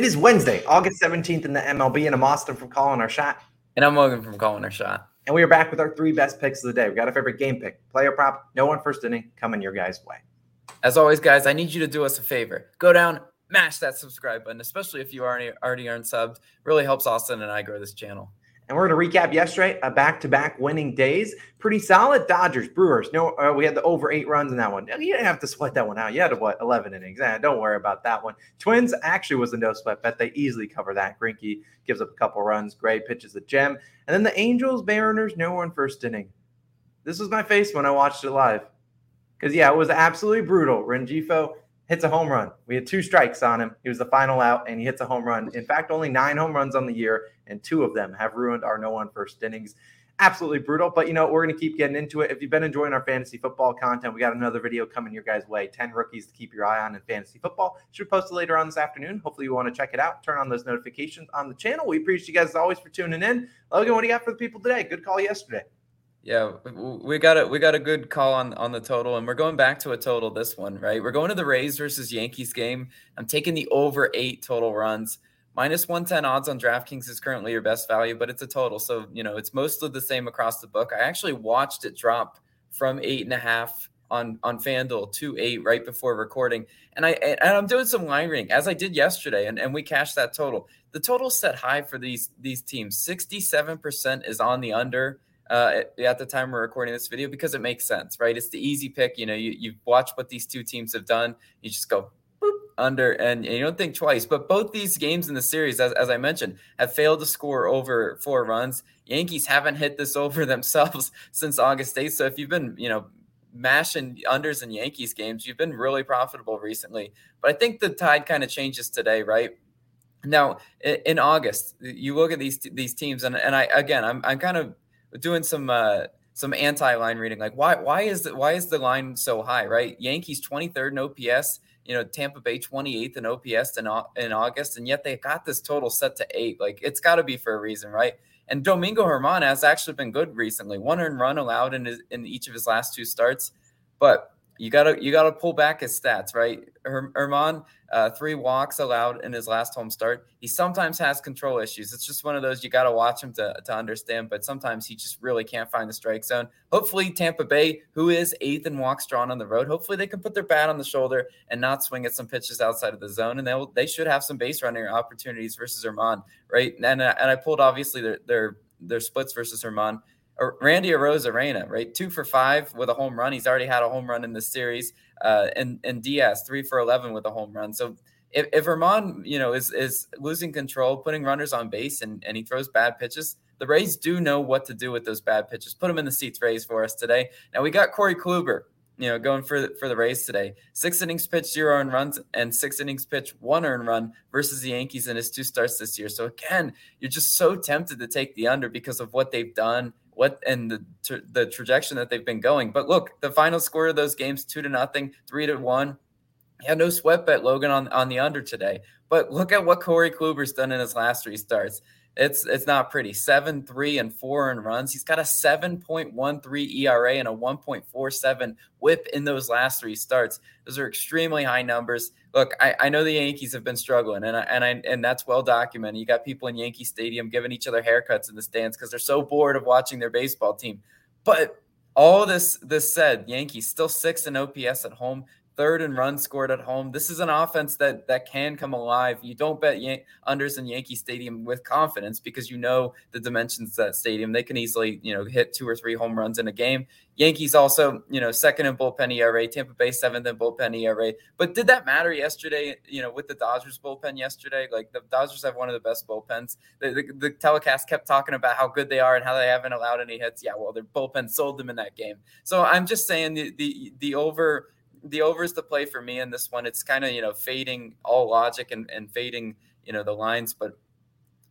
It is Wednesday, August 17th in the MLB, and I'm Austin from Calling Our Shot. And I'm Logan from Calling Our Shot. And we are back with our three best picks of the day. We got a favorite game pick, player prop, no one first inning, coming your guys' way. As always, guys, I need you to do us a favor. Go down, mash that subscribe button, especially if you already already aren't subbed. Really helps Austin and I grow this channel. And we're going to recap yesterday, a back-to-back winning days. Pretty solid. Dodgers, Brewers. No, uh, we had the over eight runs in that one. You didn't have to sweat that one out. You had what eleven innings. Eh, don't worry about that one. Twins actually was a no sweat bet. They easily cover that. Greinke gives up a couple runs. Gray pitches a gem, and then the Angels, Mariners, no one first inning. This was my face when I watched it live, because yeah, it was absolutely brutal. Rengifo hits a home run. We had two strikes on him. He was the final out, and he hits a home run. In fact, only nine home runs on the year, and two of them have ruined our no one first innings. Absolutely brutal, but you know, we're going to keep getting into it. If you've been enjoying our fantasy football content, we got another video coming your guys' way 10 rookies to keep your eye on in fantasy football. Should post it later on this afternoon. Hopefully, you want to check it out. Turn on those notifications on the channel. We appreciate you guys as always for tuning in. Logan, what do you got for the people today? Good call yesterday. Yeah, we got a we got a good call on on the total, and we're going back to a total this one, right? We're going to the Rays versus Yankees game. I'm taking the over eight total runs. Minus 110 odds on DraftKings is currently your best value, but it's a total. So, you know, it's mostly the same across the book. I actually watched it drop from eight and a half on on FanDuel to eight right before recording. And I and I'm doing some line reading as I did yesterday, and, and we cashed that total. The total set high for these these teams. 67% is on the under uh, at, the time we're recording this video because it makes sense, right? It's the easy pick. You know, you, you watch what these two teams have done. You just go boop, under and, and, you don't think twice. But both these games in the series, as, as I mentioned, have failed to score over four runs. Yankees haven't hit this over themselves since August 8th. So if you've been, you know, mashing unders in Yankees games, you've been really profitable recently. But I think the tide kind of changes today, right? Now in August, you look at these these teams, and, and I again, I'm I'm kind of doing some uh, some anti line reading. Like why why is the, why is the line so high? Right, Yankees 23rd in OPS. You know, Tampa Bay 28th in OPS in, in August, and yet they got this total set to eight. Like it's got to be for a reason, right? And Domingo Germán has actually been good recently. One earned run allowed in his, in each of his last two starts, but you gotta you gotta pull back his stats, right? Germán, uh, three walks allowed in his last home start. He sometimes has control issues. It's just one of those you gotta watch him to to understand. But sometimes he just really can't find the strike zone. Hopefully, Tampa Bay, who is eighth in walks drawn on the road, hopefully they can put their bat on the shoulder and not swing at some pitches outside of the zone, and they will, they should have some base running opportunities versus Germán, right? And uh, and I pulled obviously their their their splits versus Germán. Randy Arozarena, right? Two for five with a home run. He's already had a home run in this series. Uh, and and Diaz three for eleven with a home run. So if, if Germán, you know, is is losing control, putting runners on base, and and he throws bad pitches, the Rays do know what to do with those bad pitches. Put them in the seats, Rays, for us today. Now we got Corey Kluber, you know, going for for the Rays today. Six innings pitched, zero earned runs, and six innings pitched, one earned run versus the Yankees in his two starts this year. So again, you're just so tempted to take the under because of what they've done what and the tra- the trajectory that they've been going. But look, the final score of those games two to nothing, three to one. Yeah, no sweat bet Logan on on the under today. But look at what Corey Kluber's done in his last three starts. It's it's not pretty. Seven, three, and four in runs. He's got a 7.13 ERA and a 1.47 whip in those last three starts. Those are extremely high numbers. Look, I, I know the Yankees have been struggling, and I, and I, and that's well documented. You got people in Yankee Stadium giving each other haircuts in the stands because they're so bored of watching their baseball team. But all this this said, Yankees still six in OPS at home third and run scored at home. This is an offense that that can come alive. You don't bet Yan- unders in Yankee Stadium with confidence because you know the dimensions of that stadium. They can easily you know hit two or three home runs in a game. Yankees also you know second in bullpen ERA. Tampa Bay seventh in bullpen ERA. But did that matter yesterday? You know with the Dodgers bullpen yesterday, like the Dodgers have one of the best bullpens. The, the, the telecast kept talking about how good they are and how they haven't allowed any hits. Yeah, well their bullpen sold them in that game. So I'm just saying the the the over the over is the play for me in this one. It's kind of you know fading all logic and, and fading you know the lines, but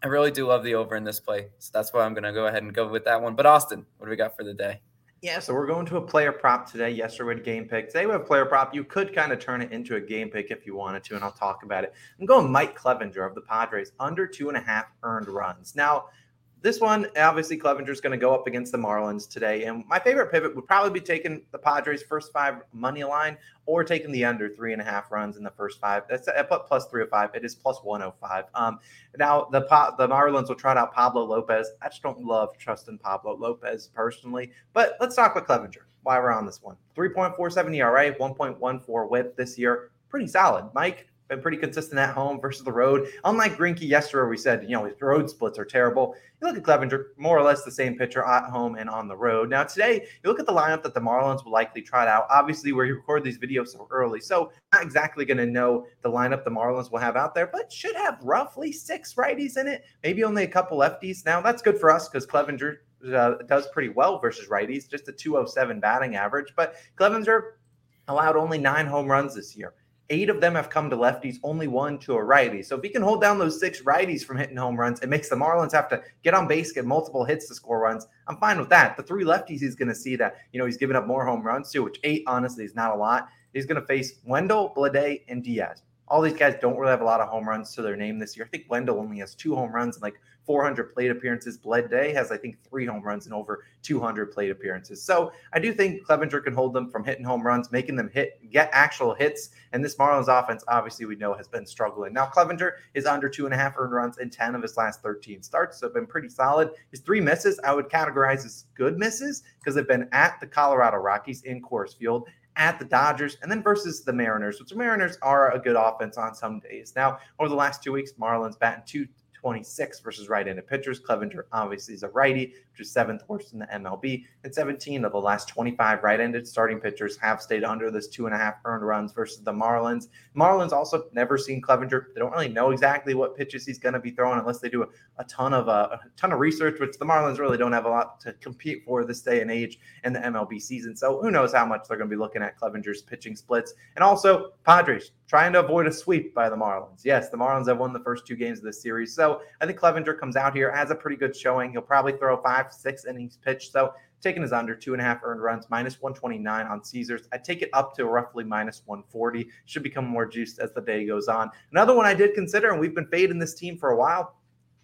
I really do love the over in this play. So that's why I'm going to go ahead and go with that one. But Austin, what do we got for the day? Yeah, so we're going to a player prop today. Yesterday we had game pick. Today we have player prop. You could kind of turn it into a game pick if you wanted to, and I'll talk about it. I'm going Mike Clevinger of the Padres under two and a half earned runs. Now, this one, obviously, Clevinger's going to go up against the Marlins today. And my favorite pivot would probably be taking the Padres' first five money line or taking the under three and a half runs in the first five. That's put plus 305. It is plus 105. Um, now, the the Marlins will trot out Pablo Lopez. I just don't love trusting Pablo Lopez personally. But let's talk with Clevinger while we're on this one. 3.47 ERA, 1.14 whip this year. Pretty solid. Mike, been pretty consistent at home versus the road. Unlike Greinke yesterday, we said, you know, his road splits are terrible. You look at Clevinger, more or less the same pitcher at home and on the road. Now, today, you look at the lineup that the Marlins will likely try out. Obviously, we record these videos so early, so not exactly going to know the lineup the Marlins will have out there, but should have roughly six righties in it, maybe only a couple lefties. Now, that's good for us because Clevinger uh, does pretty well versus righties, just a 207 batting average. But Clevinger allowed only nine home runs this year. Eight of them have come to lefties, only one to a righty. So if he can hold down those six righties from hitting home runs, it makes the Marlins have to get on base, get multiple hits to score runs. I'm fine with that. The three lefties he's going to see that, you know, he's giving up more home runs too, which eight, honestly, is not a lot. He's going to face Wendle, Bleday, and Diaz. All these guys don't really have a lot of home runs to their name this year. I think Wendle only has two home runs and like 400 plate appearances. Bleday has, I think, three home runs and over 200 plate appearances. So I do think Clevinger can hold them from hitting home runs, making them hit, get actual hits. And this Marlins offense, obviously, we know has been struggling. Now, Clevinger is under two and a half earned runs in 10 of his last 13 starts. So been pretty solid. His three misses, I would categorize as good misses because they've been at the Colorado Rockies in Coors Field at the Dodgers, and then versus the Mariners, which the Mariners are a good offense on some days. Now, over the last two weeks, Marlins batting two 26 versus right-handed pitchers. Clevinger obviously is a righty, which is seventh worst in the MLB. And 17 of the last 25 right-handed starting pitchers have stayed under this two and a half earned runs versus the Marlins. Marlins also never seen Clevinger. They don't really know exactly what pitches he's going to be throwing unless they do a, a ton of uh, a ton of research, which the Marlins really don't have a lot to compete for this day and age in the MLB season. So who knows how much they're going to be looking at Clevinger's pitching splits. And also Padres trying to avoid a sweep by the Marlins. Yes, the Marlins have won the first two games of this series. So I think Clevinger comes out here, has a pretty good showing. He'll probably throw five, six innings pitched. So taking his under two and a half earned runs, minus 129 on Caesars. I take it up to roughly minus 140. Should become more juiced as the day goes on. Another one I did consider, and we've been fading this team for a while.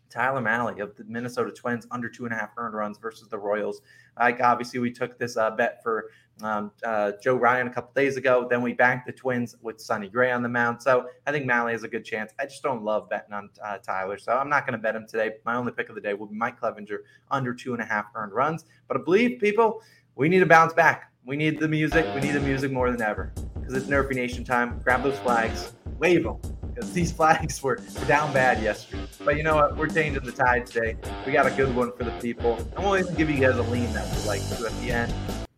Tyler Mahle of the Minnesota Twins under two and a half earned runs versus the Royals. Like obviously, we took this uh, bet for um, uh, Joe Ryan a couple days ago. Then we banked the Twins with Sonny Gray on the mound. So I think Mahle has a good chance. I just don't love betting on uh, Tyler, so I'm not going to bet him today. My only pick of the day will be Mike Clevinger under two and a half earned runs. But I believe people, we need to bounce back. We need the music. We need the music more than ever because it's Nerfy Nation time. Grab those flags, wave them because these flags were down bad yesterday. But you know what? We're changing the tide today. We got a good one for the people. I'm going to give you guys a lean that we like to at the end.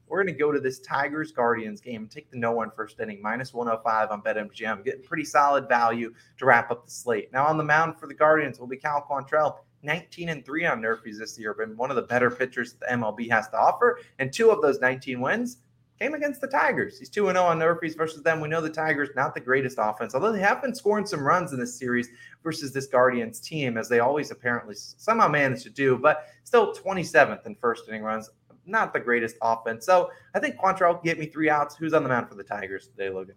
We're going to go to this Tigers Guardians game. Take the no one first inning, minus 105 on BetMGM. Getting pretty solid value to wrap up the slate. Now on the mound for the Guardians will be Cal Quantrill. 19 and 3 on Nerfies this year, been one of the better pitchers the MLB has to offer. And two of those 19 wins came against the Tigers. He's 2 0 on Nerfies versus them. We know the Tigers, not the greatest offense, although they have been scoring some runs in this series versus this Guardians team, as they always apparently somehow manage to do, but still 27th in first inning runs. Not the greatest offense. So I think Quantrill get me three outs. Who's on the mound for the Tigers today, Logan?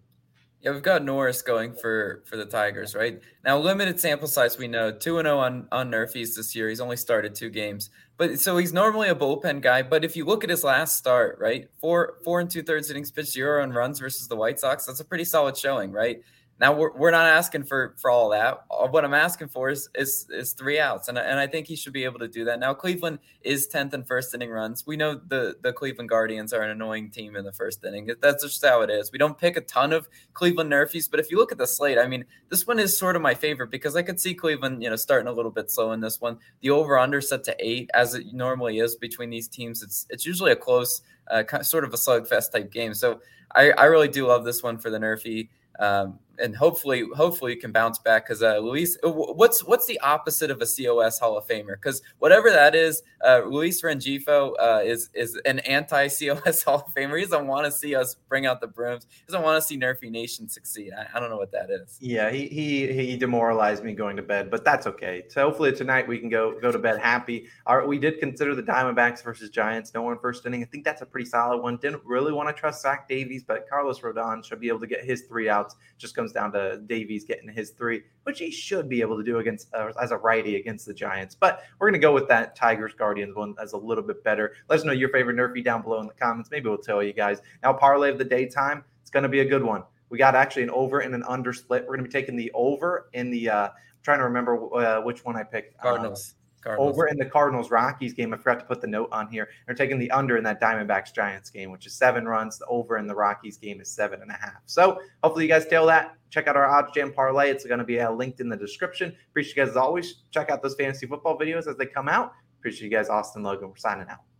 Yeah, we've got Norris going for for the Tigers, right? Now, limited sample size, we know 2 and 0 on, on Nerfies this year. He's only started two games. But so he's normally a bullpen guy. But if you look at his last start, right? Four four and two thirds innings pitched, zero runs versus the White Sox. That's a pretty solid showing, right? Now we're, we're not asking for for all that. What I'm asking for is is, is three outs, and, and I think he should be able to do that. Now Cleveland is tenth in first inning runs. We know the the Cleveland Guardians are an annoying team in the first inning. That's just how it is. We don't pick a ton of Cleveland Nerfies, but if you look at the slate, I mean, this one is sort of my favorite because I could see Cleveland, you know, starting a little bit slow in this one. The over under set to eight, as it normally is between these teams. It's it's usually a close, uh, sort of a slugfest type game. So I I really do love this one for the Nerfy. Um, and hopefully, hopefully, you can bounce back because uh, Luis, uh, what's what's the opposite of a COS Hall of Famer? Because whatever that is, uh, Luis Rengifo uh, is is an anti COS Hall of Famer. He doesn't want to see us bring out the brooms. He doesn't want to see Nerfy Nation succeed. I, I, don't know what that is. Yeah, he he he demoralized me going to bed, but that's okay. So hopefully tonight we can go go to bed happy. Our, we did consider the Diamondbacks versus Giants. No one first inning. I think that's a pretty solid one. Didn't really want to trust Zach Davies, but Carlos Rodon should be able to get his three outs. Just comes comes down to Davies getting his three, which he should be able to do against uh, as a righty against the Giants. But we're going to go with that Tigers Guardians one as a little bit better. Let us know your favorite nerfy down below in the comments. Maybe we'll tell you guys. Now, parlay of the daytime, it's going to be a good one. We got actually an over and an under split. We're going to be taking the over in the. Uh, trying to remember uh, which one I picked. Cardinals. Uh, Cardinals. over in the Cardinals Rockies game. I forgot to put the note on here. They're taking the under in that Diamondbacks Giants game, which is seven runs. The over in the Rockies game is seven and a half. So hopefully you guys tail that. Check out our OddsJam parlay. It's going to be uh, linked in the description. Appreciate you guys as always. Check out those fantasy football videos as they come out. Appreciate you guys, Austin Logan. We're signing out.